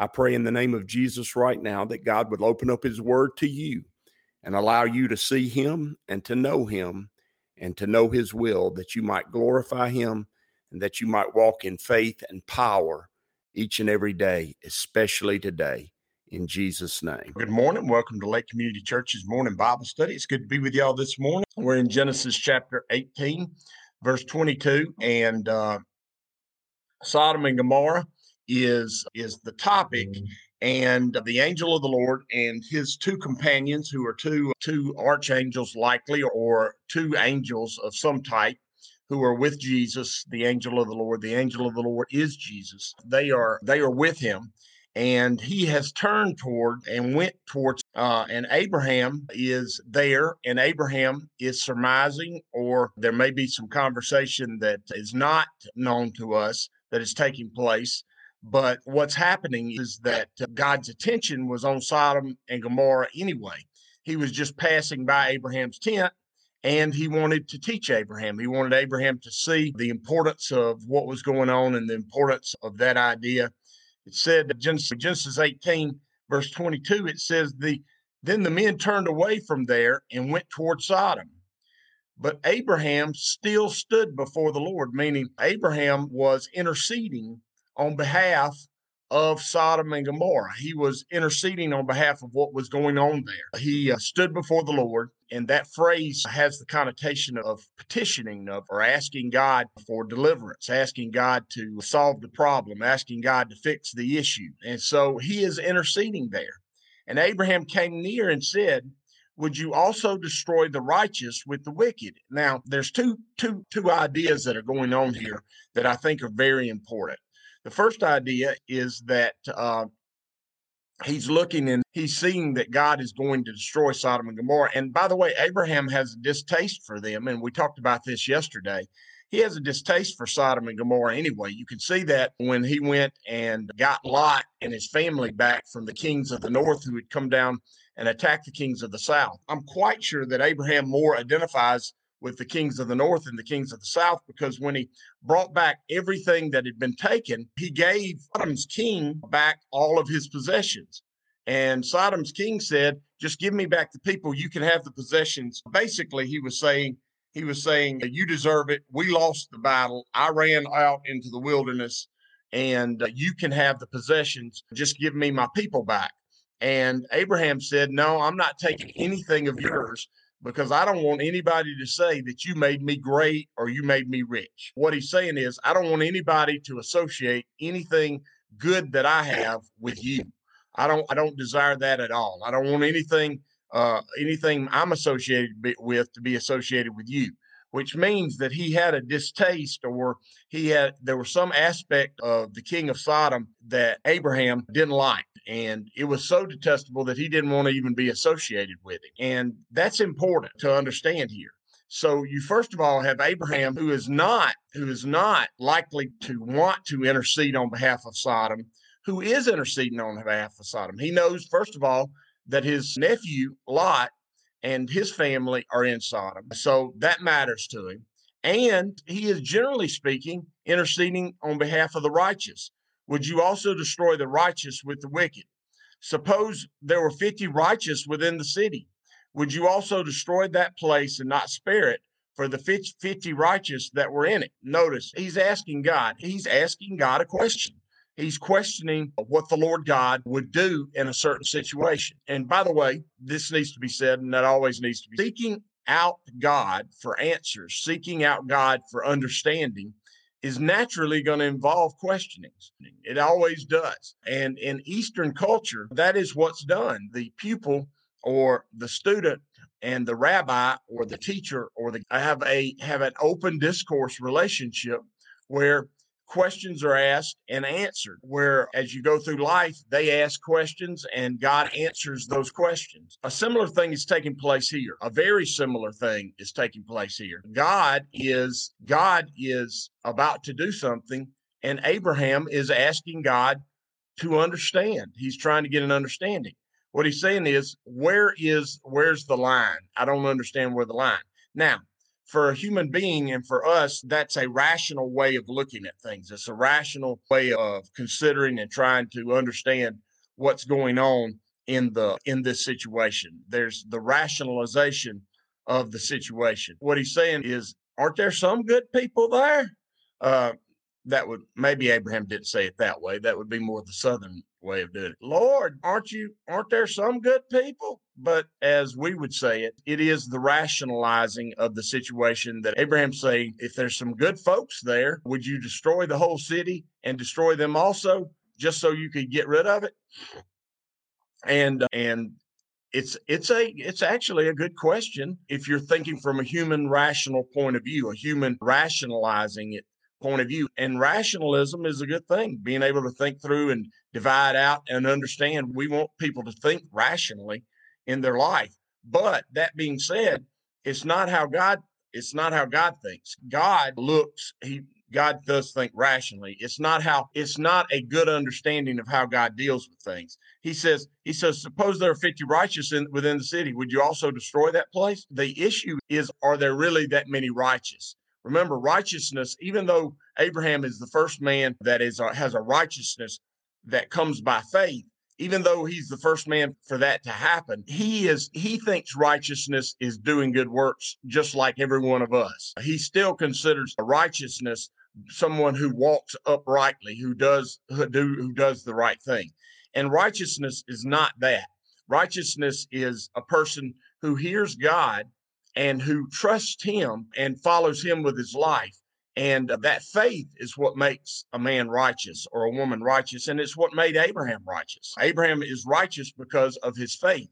I pray in the name of Jesus right now that God would open up his word to you and allow you to see him and to know him and to know his will, that you might glorify him and that you might walk in faith and power each and every day, especially today. In Jesus' name. Good morning. Welcome to Lake Community Church's morning Bible study. It's good to be with y'all this morning. We're in Genesis chapter 18, verse 22, and uh, Sodom and Gomorrah is is the topic and the angel of the lord and his two companions who are two two archangels likely or two angels of some type who are with jesus the angel of the lord the angel of the lord is jesus. They are they are with him and he has turned toward and went towards uh, and abraham is there and abraham is surmising or there may be some conversation that is not known to us that is taking place but what's happening is that uh, God's attention was on Sodom and Gomorrah anyway. He was just passing by Abraham's tent and he wanted to teach Abraham. He wanted Abraham to see the importance of what was going on and the importance of that idea. It said Genesis, Genesis 18, verse 22, it says, the then the men turned away from there and went toward Sodom. But Abraham still stood before the Lord, meaning Abraham was interceding on behalf of Sodom and Gomorrah. He was interceding on behalf of what was going on there. He uh, stood before the Lord, and that phrase has the connotation of petitioning of or asking God for deliverance, asking God to solve the problem, asking God to fix the issue. And so he is interceding there. And Abraham came near and said, would you also destroy the righteous with the wicked? Now, there's two two two ideas that are going on here that I think are very important. The first idea is that uh, he's looking and he's seeing that God is going to destroy Sodom and Gomorrah. And by the way, Abraham has a distaste for them. And we talked about this yesterday. He has a distaste for Sodom and Gomorrah anyway. You can see that when he went and got Lot and his family back from the kings of the north who had come down and attacked the kings of the south. I'm quite sure that Abraham more identifies with the kings of the north and the kings of the south because when he brought back everything that had been taken, he gave Sodom's king back all of his possessions. And Sodom's king said, "Just give me back the people. You can have the possessions." Basically, he was saying, he was saying, "You deserve it. We lost the battle. I ran out into the wilderness, and uh, you can have the possessions. Just give me my people back." And Abraham said, "No, I'm not taking anything of yours." Because I don't want anybody to say that you made me great or you made me rich. What he's saying is, I don't want anybody to associate anything good that I have with you. I don't I don't desire that at all. I don't want anything uh, anything I'm associated with to be associated with you, which means that he had a distaste or he had there was some aspect of the king of Sodom that Abraham didn't like. And it was so detestable that he didn't want to even be associated with it. And that's important to understand here. So you first of all have Abraham who is not who is not likely to want to intercede on behalf of Sodom, who is interceding on behalf of Sodom. He knows first of all that his nephew Lot and his family are in Sodom. So that matters to him. And he is generally speaking interceding on behalf of the righteous. Would you also destroy the righteous with the wicked? Suppose there were 50 righteous within the city. Would you also destroy that place and not spare it for the 50 righteous that were in it? Notice he's asking God, he's asking God a question. He's questioning what the Lord God would do in a certain situation. And by the way, this needs to be said, and that always needs to be seeking out God for answers, seeking out God for understanding is naturally going to involve questionings. It always does. And in Eastern culture, that is what's done. The pupil or the student and the rabbi or the teacher or the have a have an open discourse relationship where questions are asked and answered. Where as you go through life, they ask questions and God answers those questions. A similar thing is taking place here. A very similar thing is taking place here. God is God is about to do something and Abraham is asking God to understand. He's trying to get an understanding. What he's saying is, where is where's the line? I don't understand where the line. Now, for a human being and for us, that's a rational way of looking at things. It's a rational way of considering and trying to understand what's going on in the in this situation. There's the rationalization of the situation. What he's saying is, aren't there some good people there? Uh, that would maybe Abraham didn't say it that way. That would be more the southern way of doing it. Lord, aren't you aren't there some good people? But as we would say it, it is the rationalizing of the situation that Abraham's saying, if there's some good folks there, would you destroy the whole city and destroy them also just so you could get rid of it? And and it's it's a it's actually a good question if you're thinking from a human rational point of view, a human rationalizing it point of view. And rationalism is a good thing, being able to think through and divide out and understand. We want people to think rationally in their life. But that being said, it's not how God it's not how God thinks. God looks, he God does think rationally. It's not how it's not a good understanding of how God deals with things. He says, he says, suppose there are 50 righteous in, within the city. Would you also destroy that place? The issue is, are there really that many righteous? Remember, righteousness, even though Abraham is the first man that is uh, has a righteousness that comes by faith, even though he's the first man for that to happen, he is he thinks righteousness is doing good works just like every one of us. He still considers righteousness someone who walks uprightly, who does who do who does the right thing. And righteousness is not that. Righteousness is a person who hears God and who trusts him and follows him with his life. And uh, that faith is what makes a man righteous or a woman righteous. And it's what made Abraham righteous. Abraham is righteous because of his faith.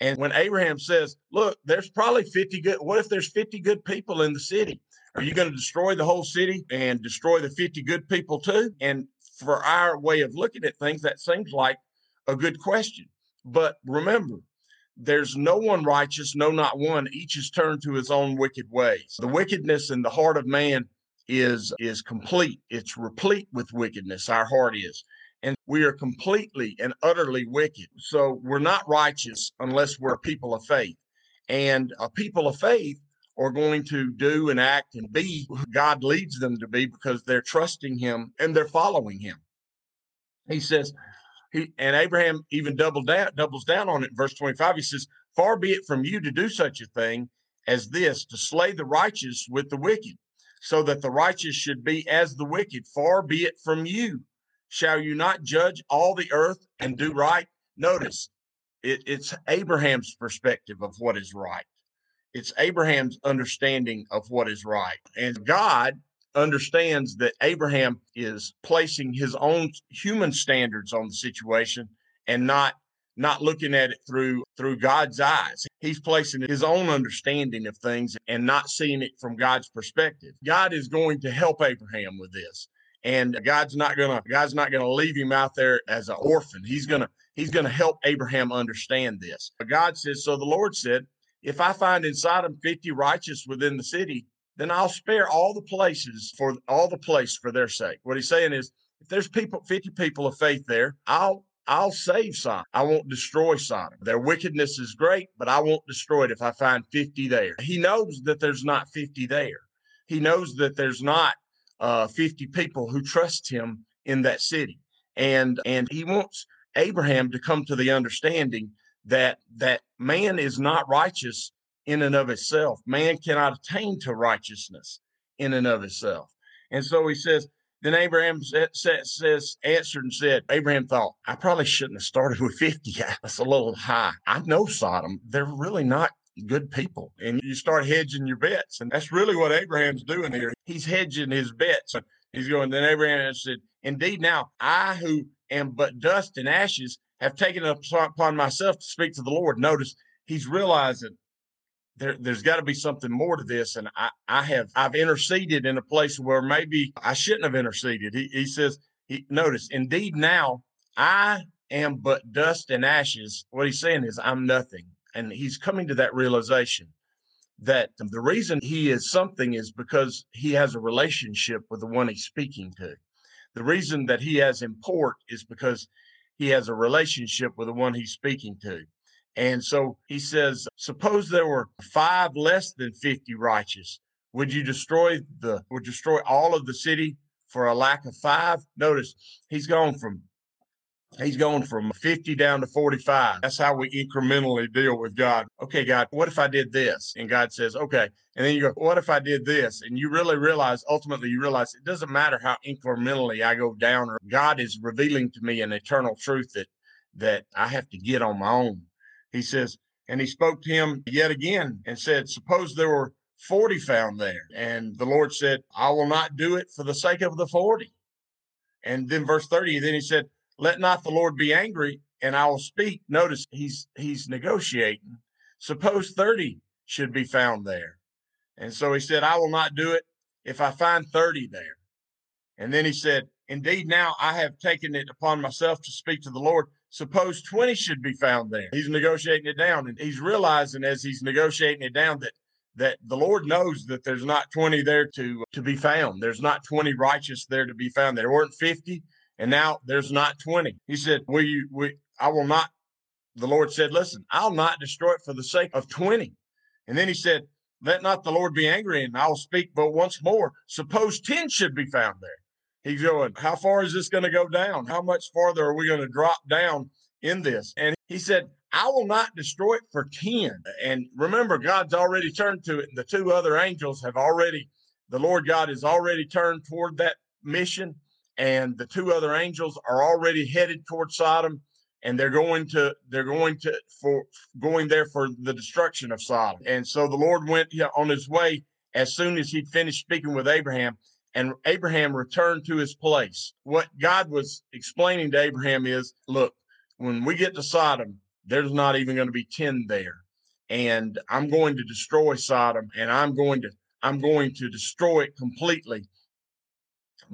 And when Abraham says, Look, there's probably 50 good, what if there's 50 good people in the city? Are you going to destroy the whole city and destroy the 50 good people too? And for our way of looking at things, that seems like a good question. But remember, there's no one righteous, no, not one. Each is turned to his own wicked ways. The wickedness in the heart of man is is complete. It's replete with wickedness. Our heart is. And we are completely and utterly wicked. So we're not righteous unless we're people of faith. And a people of faith are going to do and act and be who God leads them to be because they're trusting him and they're following him. He says, he and Abraham even down, doubles down on it. in verse 25, he says, Far be it from you to do such a thing as this, to slay the righteous with the wicked, so that the righteous should be as the wicked. Far be it from you. Shall you not judge all the earth and do right? Notice it, it's Abraham's perspective of what is right. It's Abraham's understanding of what is right. And God understands that Abraham is placing his own human standards on the situation and not not looking at it through through God's eyes. He's placing his own understanding of things and not seeing it from God's perspective. God is going to help Abraham with this. And God's not gonna God's not gonna leave him out there as an orphan. He's gonna he's gonna help Abraham understand this. But God says, so the Lord said, if I find in Sodom 50 righteous within the city, then I'll spare all the places for all the place for their sake. What he's saying is, if there's people, 50 people of faith there, I'll I'll save Sodom. I won't destroy Sodom. Their wickedness is great, but I won't destroy it if I find 50 there. He knows that there's not 50 there. He knows that there's not uh, 50 people who trust him in that city. And and he wants Abraham to come to the understanding that that man is not righteous in and of itself. Man cannot attain to righteousness in and of itself. And so he says, then Abraham says, answered and said, Abraham thought, I probably shouldn't have started with 50. That's a little high. I know Sodom. They're really not good people. And you start hedging your bets. And that's really what Abraham's doing here. He's hedging his bets. He's going, then Abraham said, Indeed, now I who am but dust and ashes have taken it upon myself to speak to the Lord. Notice he's realizing there, there's got to be something more to this. And I, I have, I've interceded in a place where maybe I shouldn't have interceded. He, he says, he, notice, indeed now I am but dust and ashes. What he's saying is I'm nothing. And he's coming to that realization that the reason he is something is because he has a relationship with the one he's speaking to. The reason that he has import is because he has a relationship with the one he's speaking to. And so he says, suppose there were five less than 50 righteous. Would you destroy the, would destroy all of the city for a lack of five? Notice he's gone from He's going from 50 down to 45. That's how we incrementally deal with God. Okay, God, what if I did this? And God says, okay. And then you go, what if I did this? And you really realize, ultimately, you realize it doesn't matter how incrementally I go down, or God is revealing to me an eternal truth that that I have to get on my own. He says, and he spoke to him yet again and said, Suppose there were 40 found there. And the Lord said, I will not do it for the sake of the 40. And then verse 30, then he said, Let not the Lord be angry, and I will speak. Notice he's he's negotiating. Suppose 30 should be found there. And so he said, I will not do it if I find 30 there. And then he said, Indeed, now I have taken it upon myself to speak to the Lord. Suppose 20 should be found there. He's negotiating it down, and he's realizing as he's negotiating it down that that the Lord knows that there's not 20 there to to be found. There's not 20 righteous there to be found. There weren't 50, and now there's not 20. He said, "Will you? We, I will not." The Lord said, "Listen, I'll not destroy it for the sake of 20." And then he said, "Let not the Lord be angry, and I'll speak but once more. Suppose 10 should be found there." He's going, How far is this going to go down? How much farther are we going to drop down in this? And he said, I will not destroy it for 10. And remember, God's already turned to it, and the two other angels have already, the Lord God has already turned toward that mission, and the two other angels are already headed toward Sodom, and they're going to, they're going to, for going there for the destruction of Sodom. And so the Lord went on his way as soon as he'd finished speaking with Abraham and Abraham returned to his place. What God was explaining to Abraham is look, when we get to Sodom, there's not even going to be 10 there. And I'm going to destroy Sodom and I'm going to I'm going to destroy it completely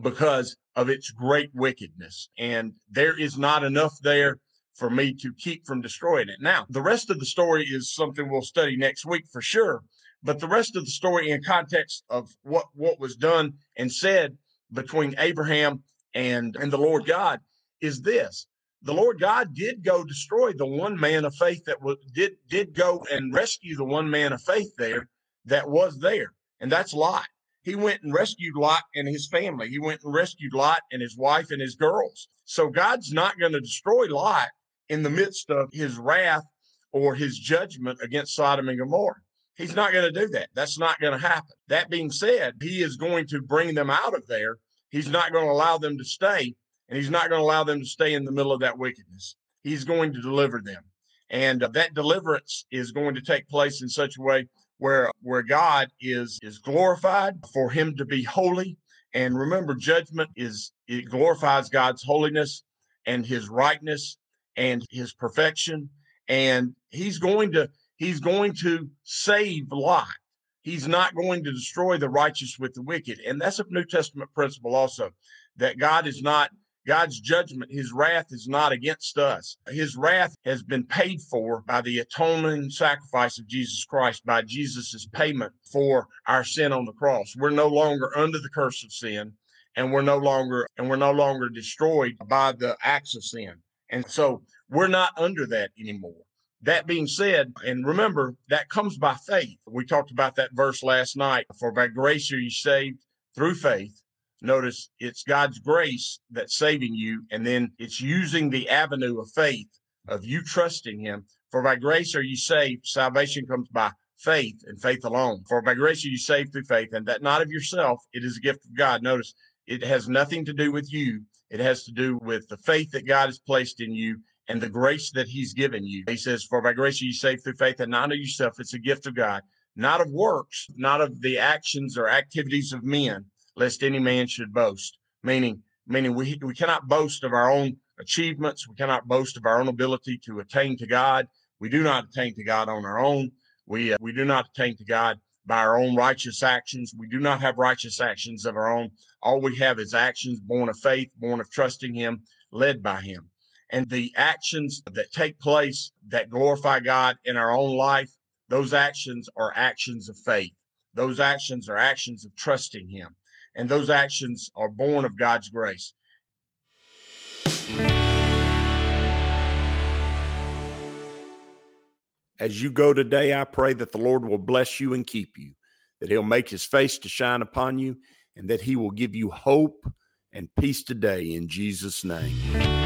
because of its great wickedness. And there is not enough there for me to keep from destroying it. Now, the rest of the story is something we'll study next week for sure. But the rest of the story, in context of what what was done and said between Abraham and and the Lord God, is this: the Lord God did go destroy the one man of faith that was did did go and rescue the one man of faith there that was there, and that's Lot. He went and rescued Lot and his family. He went and rescued Lot and his wife and his girls. So God's not going to destroy Lot in the midst of his wrath or his judgment against Sodom and Gomorrah. He's not going to do that. That's not going to happen. That being said, he is going to bring them out of there. He's not going to allow them to stay, and he's not going to allow them to stay in the middle of that wickedness. He's going to deliver them. And uh, that deliverance is going to take place in such a way where where God is is glorified for him to be holy. And remember, judgment is it glorifies God's holiness and his rightness and his perfection. And he's going to He's going to save Lot. He's not going to destroy the righteous with the wicked. And that's a New Testament principle also that God is not, God's judgment, his wrath is not against us. His wrath has been paid for by the atoning sacrifice of Jesus Christ, by Jesus' payment for our sin on the cross. We're no longer under the curse of sin and we're no longer and we're no longer destroyed by the acts of sin. And so we're not under that anymore. That being said, and remember, that comes by faith. We talked about that verse last night. For by grace are you saved through faith. Notice it's God's grace that's saving you, and then it's using the avenue of faith of you trusting Him. For by grace are you saved. Salvation comes by faith and faith alone. For by grace are you saved through faith, and that not of yourself. It is a gift of God. Notice it has nothing to do with you. It has to do with the faith that God has placed in you and the grace that he's given you. He says, For by grace are you saved through faith and not of yourself. It's a gift of God, not of works, not of the actions or activities of men, lest any man should boast. Meaning, meaning we, we cannot boast of our own achievements. We cannot boast of our own ability to attain to God. We do not attain to God on our own. We uh, we do not attain to God by our own righteous actions. We do not have righteous actions of our own. All we have is actions born of faith, born of trusting Him, led by Him. And the actions that take place that glorify God in our own life, those actions are actions of faith. Those actions are actions of trusting Him. And those actions are born of God's grace. As you go today, I pray that the Lord will bless you and keep you, that He'll make His face to shine upon you, and that He will give you hope and peace today in Jesus' name.